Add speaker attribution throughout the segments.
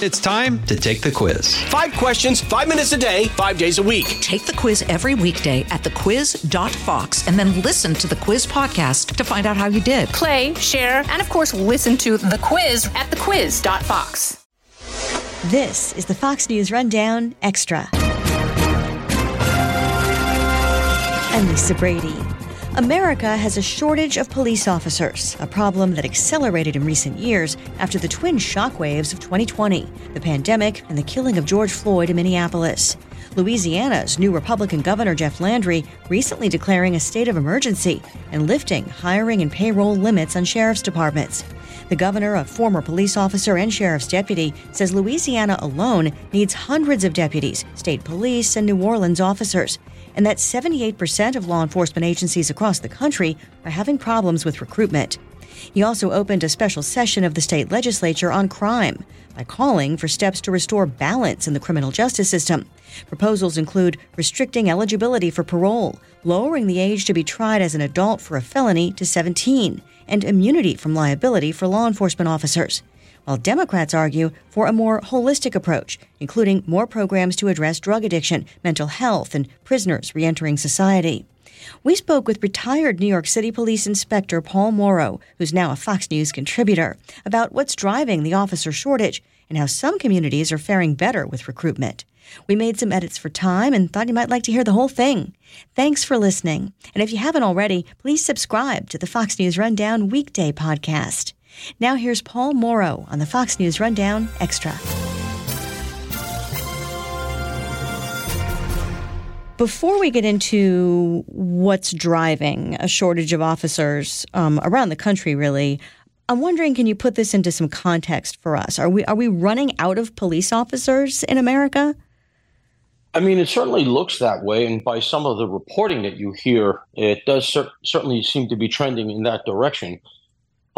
Speaker 1: It's time to take the quiz.
Speaker 2: Five questions, five minutes a day, five days a week.
Speaker 3: Take the quiz every weekday at thequiz.fox and then listen to the quiz podcast to find out how you did.
Speaker 4: Play, share, and of course, listen to the quiz at thequiz.fox.
Speaker 5: This is the Fox News Rundown Extra. I'm Lisa Brady. America has a shortage of police officers, a problem that accelerated in recent years after the twin shockwaves of 2020, the pandemic, and the killing of George Floyd in Minneapolis. Louisiana's new Republican Governor Jeff Landry recently declaring a state of emergency and lifting hiring and payroll limits on sheriff's departments. The governor, a former police officer and sheriff's deputy, says Louisiana alone needs hundreds of deputies, state police, and New Orleans officers and that 78% of law enforcement agencies across the country are having problems with recruitment. He also opened a special session of the state legislature on crime by calling for steps to restore balance in the criminal justice system. Proposals include restricting eligibility for parole, lowering the age to be tried as an adult for a felony to 17, and immunity from liability for law enforcement officers while Democrats argue for a more holistic approach, including more programs to address drug addiction, mental health, and prisoners reentering society. We spoke with retired New York City Police Inspector Paul Mauro, who's now a Fox News contributor, about what's driving the officer shortage and how some communities are faring better with recruitment. We made some edits for time and thought you might like to hear the whole thing. Thanks for listening. And if you haven't already, please subscribe to the Fox News Rundown weekday podcast. Now here's Paul Mauro on the Fox News Rundown Extra. Before we get into what's driving a shortage of officers um, around the country, really, I'm wondering, can you put this into some context for us? Are we are we running out of police officers in America?
Speaker 6: I mean, it certainly looks that way, and by some of the reporting that you hear, it does cer- certainly seem to be trending in that direction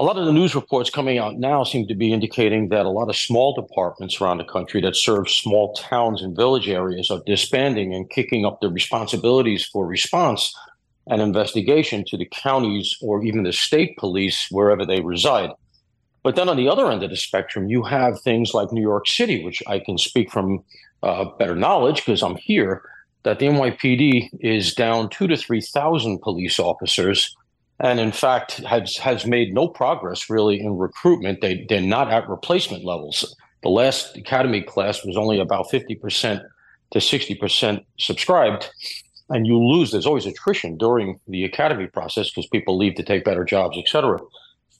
Speaker 6: a lot of the news reports coming out now seem to be indicating that a lot of small departments around the country that serve small towns and village areas are disbanding and kicking up the responsibilities for response and investigation to the counties or even the state police wherever they reside. But then on the other end of the spectrum, you have things like New York City, which I can speak from uh, better knowledge because I'm here, that the NYPD is down two to 3,000 police officers and in fact has has made no progress really in recruitment. They they're not at replacement levels. The last academy class was only about fifty percent to sixty percent subscribed, and you lose. There's always attrition during the academy process because people leave to take better jobs, et cetera.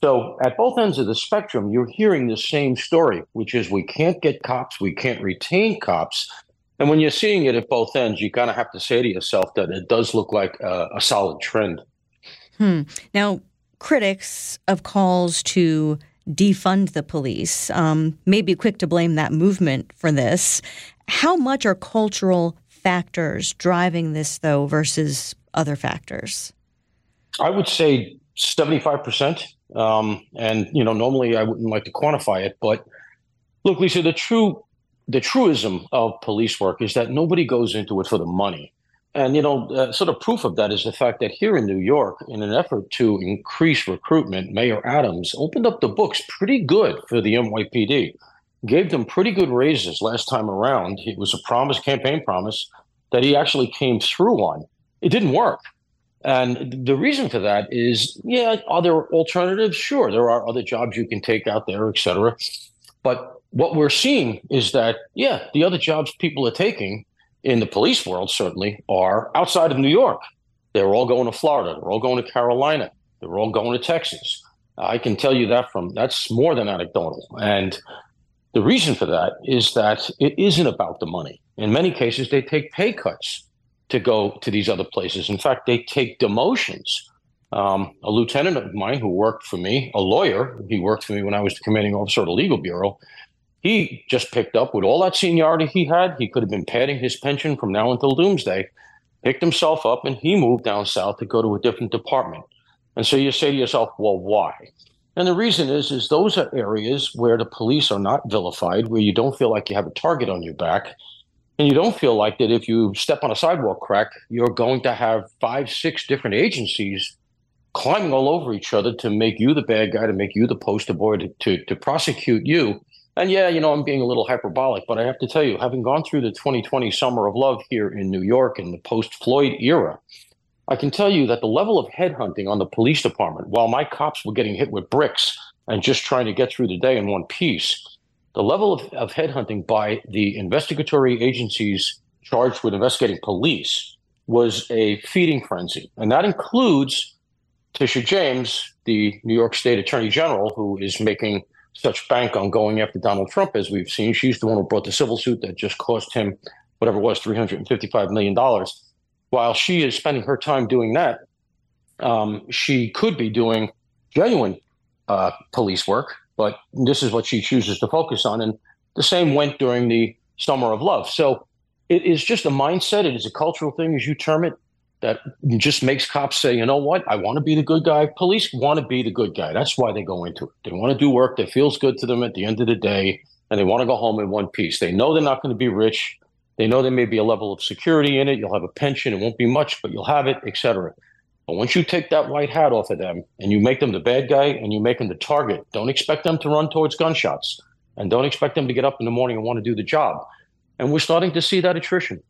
Speaker 6: So at both ends of the spectrum, you're hearing the same story, which is we can't get cops, we can't retain cops. And when you're seeing it at both ends, you kind of have to say to yourself that it does look like a, a solid trend.
Speaker 5: Hmm. Now, critics of calls to defund the police um, may be quick to blame that movement for this. How much are cultural factors driving this, though, versus other factors?
Speaker 6: I would say 75%. Um, and, you know, normally I wouldn't like to quantify it, but look, Lisa, the true the truism of police work is that nobody goes into it for the money. And, you know, uh, sort of proof of that is the fact that here in New York, in an effort to increase recruitment, Mayor Adams opened up the books pretty good for the NYPD, gave them pretty good raises last time around. It was a promise, campaign promise, that he actually came through on. It didn't work. And the reason for that is, yeah, are there alternatives? Sure, there are other jobs you can take out there, et cetera. But what we're seeing is that, yeah, the other jobs people are taking in the police world certainly are outside of New York. They're all going to Florida. They're all going to Carolina. They're all going to Texas. I can tell you that from that's more than anecdotal. And the reason for that is that it isn't about the money. In many cases, they take pay cuts to go to these other places. In fact, they take demotions. Um, a lieutenant of mine who worked for me, a lawyer, he worked for me when I was the commanding officer of the legal bureau he just picked up with all that seniority he had. He could have been padding his pension from now until doomsday, picked himself up, and he moved down south to go to a different department. And so you say to yourself, well, why? And the reason is, is those are areas where the police are not vilified, where you don't feel like you have a target on your back, and you don't feel like that if you step on a sidewalk crack, you're going to have five, six different agencies climbing all over each other to make you the bad guy, to make you the poster boy, to, to, to prosecute you. And yeah, you know, I'm being a little hyperbolic, but I have to tell you, having gone through the 2020 summer of love here in New York in the post Floyd era, I can tell you that the level of headhunting on the police department, while my cops were getting hit with bricks and just trying to get through the day in one piece, the level of, of headhunting by the investigatory agencies charged with investigating police was a feeding frenzy. And that includes Tisha James, the New York State Attorney General, who is making such bank on going after Donald Trump as we've seen. She's the one who brought the civil suit that just cost him whatever it was, $355 million. While she is spending her time doing that, um, she could be doing genuine uh, police work, but this is what she chooses to focus on. And the same went during the Summer of Love. So it is just a mindset. It is a cultural thing, as you term it, that just makes cops say, you know what, I want to be the good guy. Police want to be the good guy. That's why they go into it. They want to do work that feels good to them at the end of the day, and they want to go home in one piece. They know they're not going to be rich. They know there may be a level of security in it. You'll have a pension. It won't be much, but you'll have it, etc. But once you take that white hat off of them and you make them the bad guy and you make them the target, don't expect them to run towards gunshots and don't expect them to get up in the morning and want to do the job. And we're starting to see that attrition.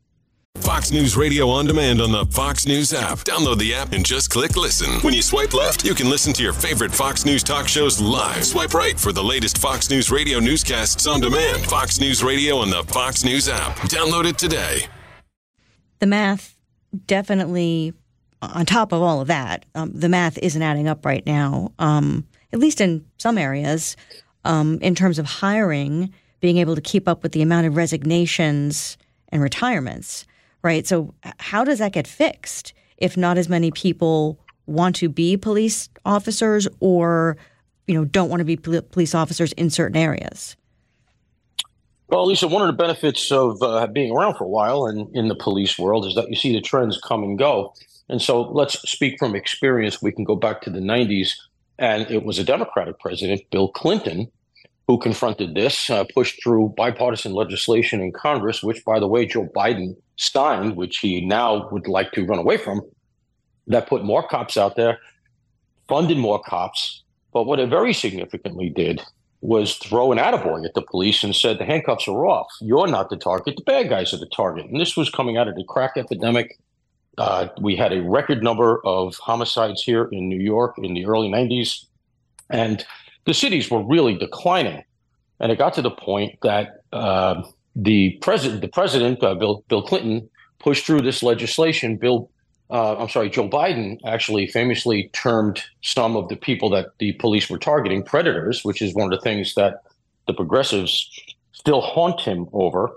Speaker 7: Fox News Radio on demand on the Fox News app. Download the app and just click listen. When you swipe left, you can listen to your favorite Fox News talk shows live. Swipe right for the latest Fox News Radio newscasts on demand. Fox News Radio on the Fox News app. Download it today.
Speaker 5: The math definitely, on top of all of that, um, the math isn't adding up right now, um, at least in some areas, um, in terms of hiring, being able to keep up with the amount of resignations and retirements right? So, how does that get fixed if not as many people want to be police officers or, you know, don't want to be police officers in certain areas?
Speaker 6: Well, Lisa, one of the benefits of uh, being around for a while and in the police world is that you see the trends come and go. And so let's speak from experience. We can go back to the 90s, and it was a Democratic president, Bill Clinton, who confronted this, uh, pushed through bipartisan legislation in Congress, which, by the way, Joe Biden signed, which he now would like to run away from, that put more cops out there, funded more cops. But what it very significantly did was throw an attaboy at the police and said the handcuffs are off. You're not the target. The bad guys are the target. And this was coming out of the crack epidemic. Uh, we had a record number of homicides here in New York in the early 90s. And the cities were really declining. And it got to the point that uh, the president, the president, uh, Bill Bill Clinton, pushed through this legislation. Bill, uh, I'm sorry, Joe Biden actually famously termed some of the people that the police were targeting predators, which is one of the things that the progressives still haunt him over.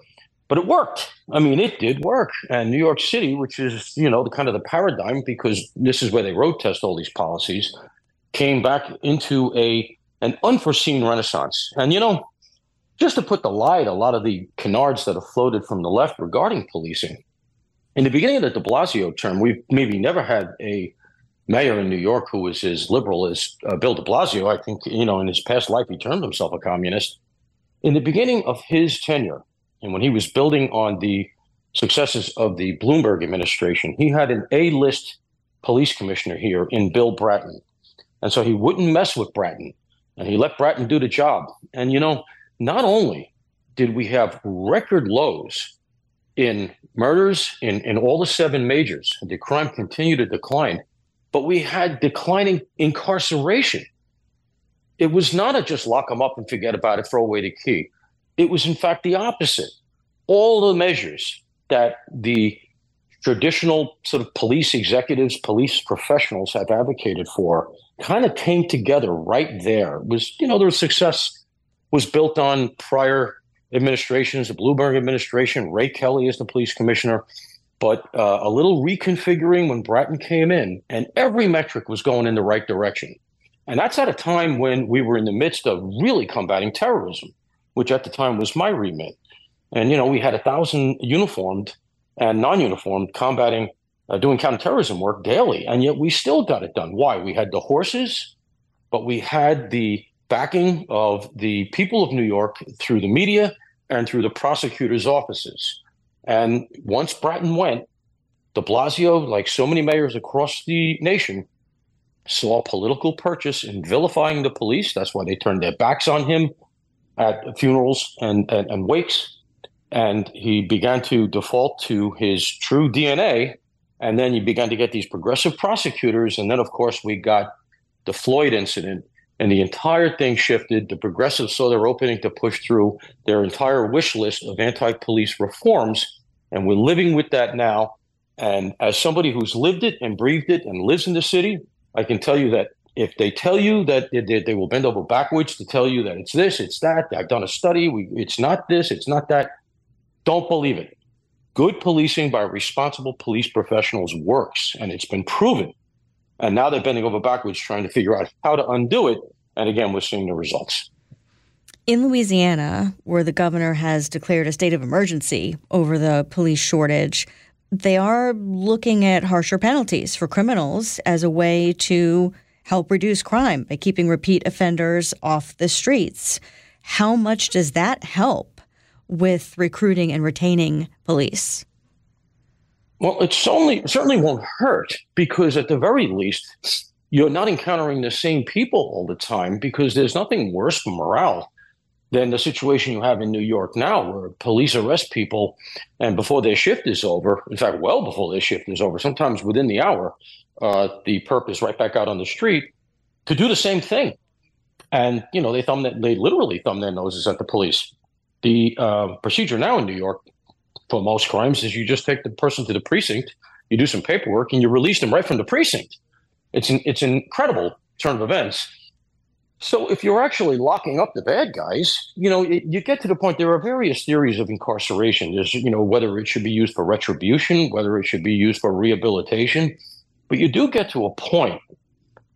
Speaker 6: But it worked. I mean, it did work. And New York City, which is you know the kind of the paradigm because this is where they road test all these policies, came back into a an unforeseen renaissance. And you know, just to put the light, a lot of the canards that have floated from the left regarding policing. In the beginning of the de Blasio term, we've maybe never had a mayor in New York who was as liberal as uh, Bill de Blasio. I think, you know, in his past life, he termed himself a communist. In the beginning of his tenure, and when he was building on the successes of the Bloomberg administration, he had an A list police commissioner here in Bill Bratton. And so he wouldn't mess with Bratton and he let Bratton do the job. And, you know, not only did we have record lows in murders in, in all the seven majors, the crime continued to decline, but we had declining incarceration. It was not a just lock them up and forget about it, throw away the key. It was, in fact, the opposite. All the measures that the traditional sort of police executives, police professionals have advocated for kind of came together right there. It was, you know, their success was built on prior administrations, the Bloomberg administration, Ray Kelly is the police commissioner, but uh, a little reconfiguring when Bratton came in, and every metric was going in the right direction. And that's at a time when we were in the midst of really combating terrorism, which at the time was my remit. And, you know, we had a thousand uniformed and non uniformed combating, uh, doing counterterrorism work daily. And yet we still got it done. Why? We had the horses, but we had the backing of the people of New York through the media and through the prosecutors' offices. And once Bratton went, de Blasio, like so many mayors across the nation, saw political purchase in vilifying the police. That's why they turned their backs on him. at funerals and, and, and wakes. And he began to default to his true DNA. And then you began to get these progressive prosecutors. And then, of course, we got the Floyd incident, and the entire thing shifted. The progressives saw their opening to push through their entire wish list of anti police reforms. And we're living with that now. And as somebody who's lived it and breathed it and lives in the city, I can tell you that if they tell you that they, they, will bend over backwards to tell you that it's this, it's that, I've done a study, we, it's not this, it's not that, don't believe it. Good policing by responsible police professionals works, and it's been proven. And now they're bending over backwards trying to figure out how to undo it. And again, we're seeing the results.
Speaker 5: In Louisiana, where the governor has declared a state of emergency over the police shortage, they are looking at harsher penalties for criminals as a way to help reduce crime by keeping repeat offenders off the streets. How much does that help with recruiting and retaining police?
Speaker 6: Well, it's only it certainly won't hurt because at the very least, you're not encountering the same people all the time because there's nothing worse for morale than the situation you have in New York now, where police arrest people and before their shift is over, in fact, well before their shift is over, sometimes within the hour, uh, the perp is right back out on the street to do the same thing. And, you know, they thumb that, they literally thumb their noses at the police. The uh, procedure now in New York for most crimes is you just take the person to the precinct, you do some paperwork, and you release them right from the precinct. It's an, it's an incredible turn of events. So if you're actually locking up the bad guys, you know, it, you get to the point. There are various theories of incarceration. There's, you know, whether it should be used for retribution, whether it should be used for rehabilitation. But you do get to a point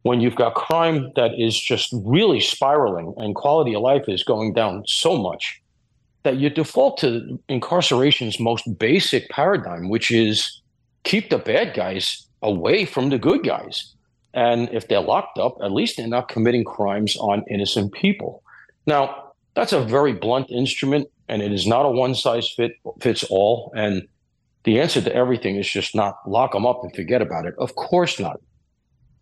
Speaker 6: when you've got crime that is just really spiraling and quality of life is going down so much that you default to incarceration's most basic paradigm, which is keep the bad guys away from the good guys. And if they're locked up, at least they're not committing crimes on innocent people. Now, that's a very blunt instrument, and it is not a one size fit, fits all. And the answer to everything is just not lock them up and forget about it. Of course not.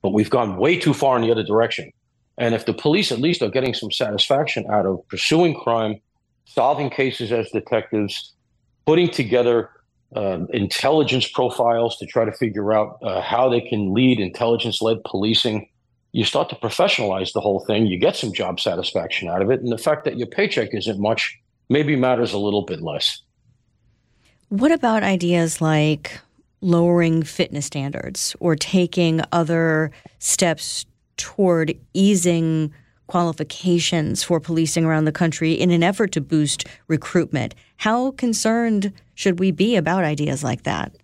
Speaker 6: But we've gone way too far in the other direction. And if the police at least are getting some satisfaction out of pursuing crime, solving cases as detectives, putting together uh, intelligence profiles to try to figure out uh, how they can lead intelligence led policing. You start to professionalize the whole thing. You get some job satisfaction out of it. And the fact that your paycheck isn't much maybe matters a little bit less.
Speaker 5: What about ideas like lowering fitness standards or taking other steps toward easing qualifications for policing around the country in an effort to boost recruitment. How concerned should we be about ideas like that?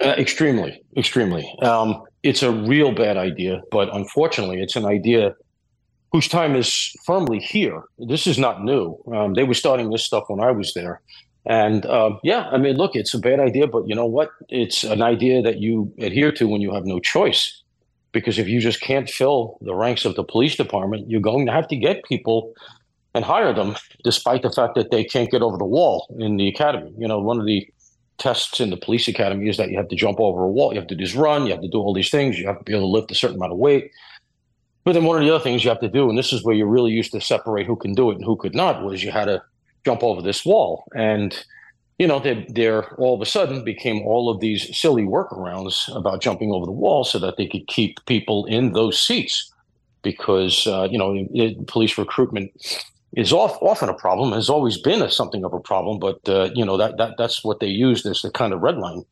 Speaker 6: Uh, extremely, extremely. Um, it's a real bad idea, but unfortunately, it's an idea whose time is firmly here. This is not new. Um, they were starting this stuff when I was there. And uh, yeah, I mean, look, it's a bad idea, but you know what? It's an idea that you adhere to when you have no choice because if you just can't fill the ranks of the police department, you're going to have to get people and hire them, despite the fact that they can't get over the wall in the academy. You know, one of the tests in the police academy is that you have to jump over a wall, you have to do just run, you have to do all these things, you have to be able to lift a certain amount of weight. But then one of the other things you have to do, and this is where you really used to separate who can do it and who could not, was you had to jump over this wall. And you know, there, there all of a sudden became all of these silly workarounds about jumping over the wall so that they could keep people in those seats because, uh, you know, it, police recruitment is off, often a problem, has always been a, something of a problem, but, uh, you know, that, that that's what they used as the kind of red line.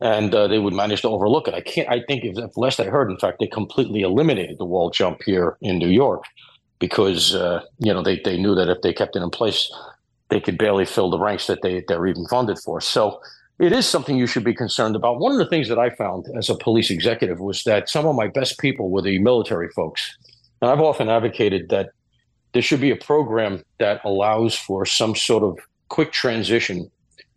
Speaker 6: And uh, they would manage to overlook it. I can't. I think, if, if last I heard, in fact, they completely eliminated the wall jump here in New York because uh, you know they, they knew that if they kept it in place, they could barely fill the ranks that they they're even funded for. So it is something you should be concerned about. One of the things that I found as a police executive was that some of my best people were the military folks. And I've often advocated that there should be a program that allows for some sort of quick transition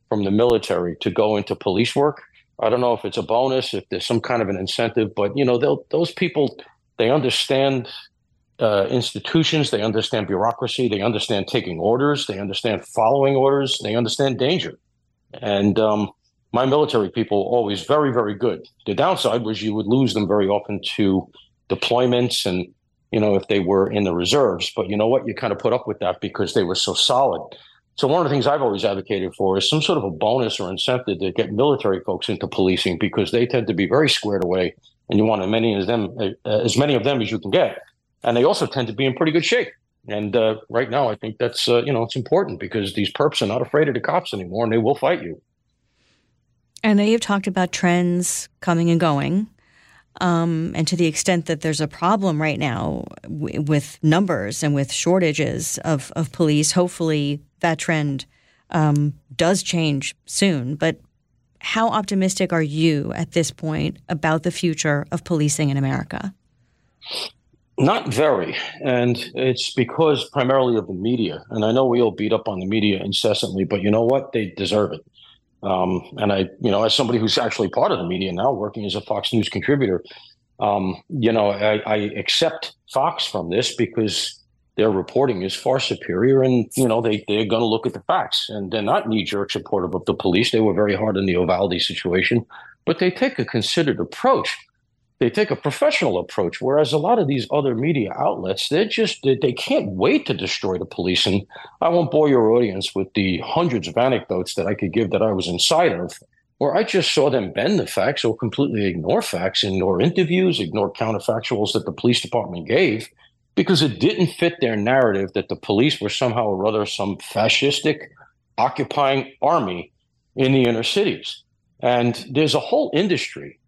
Speaker 6: from the military to go into police work. I don't know if it's a bonus, if there's some kind of an incentive, but you know, those people they understand uh, institutions, they understand bureaucracy, they understand taking orders, they understand following orders, they understand danger. And um, my military people always very, very good. The downside was you would lose them very often to deployments and you know, if they were in the reserves. But you know what? You kind of put up with that because they were so solid. So one of the things I've always advocated for is some sort of a bonus or incentive to get military folks into policing because they tend to be very squared away, and you want as many as them uh, as many of them as you can get, and they also tend to be in pretty good shape. And uh, right now, I think that's uh, you know it's important because these perps are not afraid of the cops anymore, and they will fight you.
Speaker 5: I know you've talked about trends coming and going. Um, and to the extent that there's a problem right now w- with numbers and with shortages of, of police, hopefully that trend um, does change soon. But how optimistic are you at this point about the future of policing in America?
Speaker 6: Not very. And it's because primarily of the media. And I know we all beat up on the media incessantly, but you know what? They deserve it. Um, and I, you know, as somebody who's actually part of the media now, working as a Fox News contributor, um, you know, I, I, accept Fox from this because their reporting is far superior, and you know, they they're going to look at the facts, and they're not knee jerk supportive of the police. They were very hard on the Uvalde situation, but they take a considered approach they take a professional approach whereas a lot of these other media outlets they're just they can't wait to destroy the police. And i won't bore your audience with the hundreds of anecdotes that i could give that i was inside of where i just saw them bend the facts or completely ignore facts ignore interviews ignore counterfactuals that the police department gave because it didn't fit their narrative that the police were somehow or other some fascistic occupying army in the inner cities. And there's a whole industry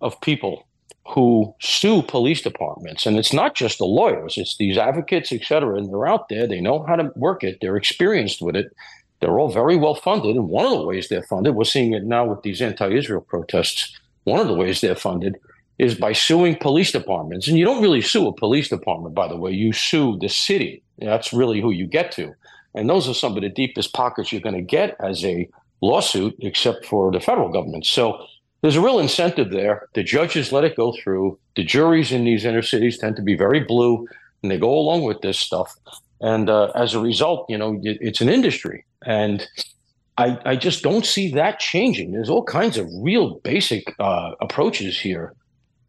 Speaker 6: of people who sue police departments. And it's not just the lawyers, it's these advocates, et cetera. And they're out there, they know how to work it, they're experienced with it. They're all very well funded. And one of the ways they're funded, we're seeing it now with these anti Israel protests. One of the ways they're funded is by suing police departments. And you don't really sue a police department, by the way, you sue the city. That's really who you get to. And those are some of the deepest pockets you're going to get as a lawsuit, except for the federal government. So there's a real incentive there. The judges let it go through. The juries in these inner cities tend to be very blue, and they go along with this stuff. And uh, as a result, you know, it, it's an industry, and I, I just don't see that changing. There's all kinds of real basic uh, approaches here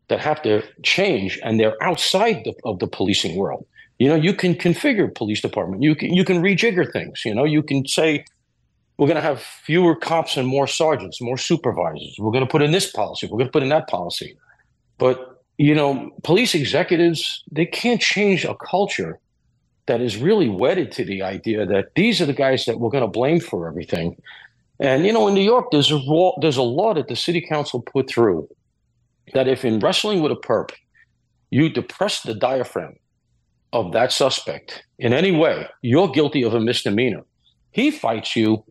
Speaker 6: that have to change, and they're outside the, of the policing world. You know, you can configure police department. You can you can rejigger things. You know, you can say we're going to have fewer cops and more sergeants, more supervisors. We're going to put in this policy. We're going to put in that policy. But, you know, police executives, they can't change a culture that is really wedded to the idea that these are the guys that we're going to blame for everything. And, you know, in New York, there's a, law, there's a law that the city council put through that if in wrestling with a perp, you depress the diaphragm of that suspect in any way, you're guilty of a misdemeanor. He fights you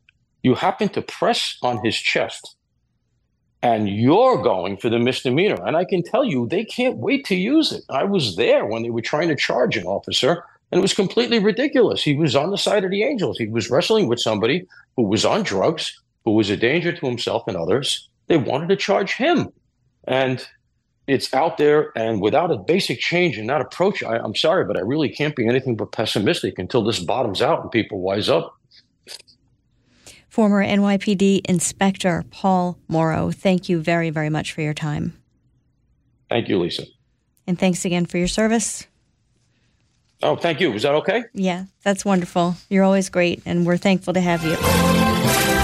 Speaker 6: you happen to press on his chest and you're going for the misdemeanor. And I can tell you, they can't wait to use it. I was there when they were trying to charge an officer, and it was completely ridiculous. He was on the side of the angels. He was wrestling with somebody who was on drugs, who was a danger to himself and others. They wanted to charge him. And it's out there, and without a basic change in that approach, I, I'm sorry, but I really can't be anything but pessimistic until this bottoms out and people wise up.
Speaker 5: Former NYPD Inspector Paul Mauro. thank you very, very much for your time.
Speaker 6: Thank you, Lisa.
Speaker 5: And thanks again for your service.
Speaker 6: Oh, thank you. Was that okay?
Speaker 5: Yeah, that's wonderful. You're always great, and we're thankful to have you.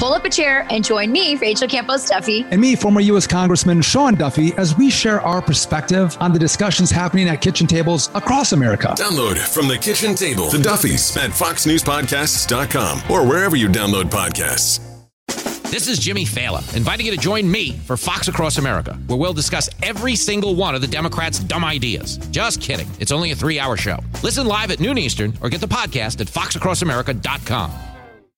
Speaker 8: Pull up a chair and join me, Rachel Campos Duffy.
Speaker 9: And me, former U.S. Congressman Sean Duffy, as we share our perspective on the discussions happening at kitchen tables across America.
Speaker 7: Download from the kitchen table the Duffys at foxnewspodcasts.com or wherever you download podcasts.
Speaker 10: This is Jimmy Failla, inviting you to join me for Fox Across America, where we'll discuss every single one of the Democrats' dumb ideas. Just kidding. It's only a three hour show. Listen live at noon Eastern or get the podcast at foxacrossamerica.com.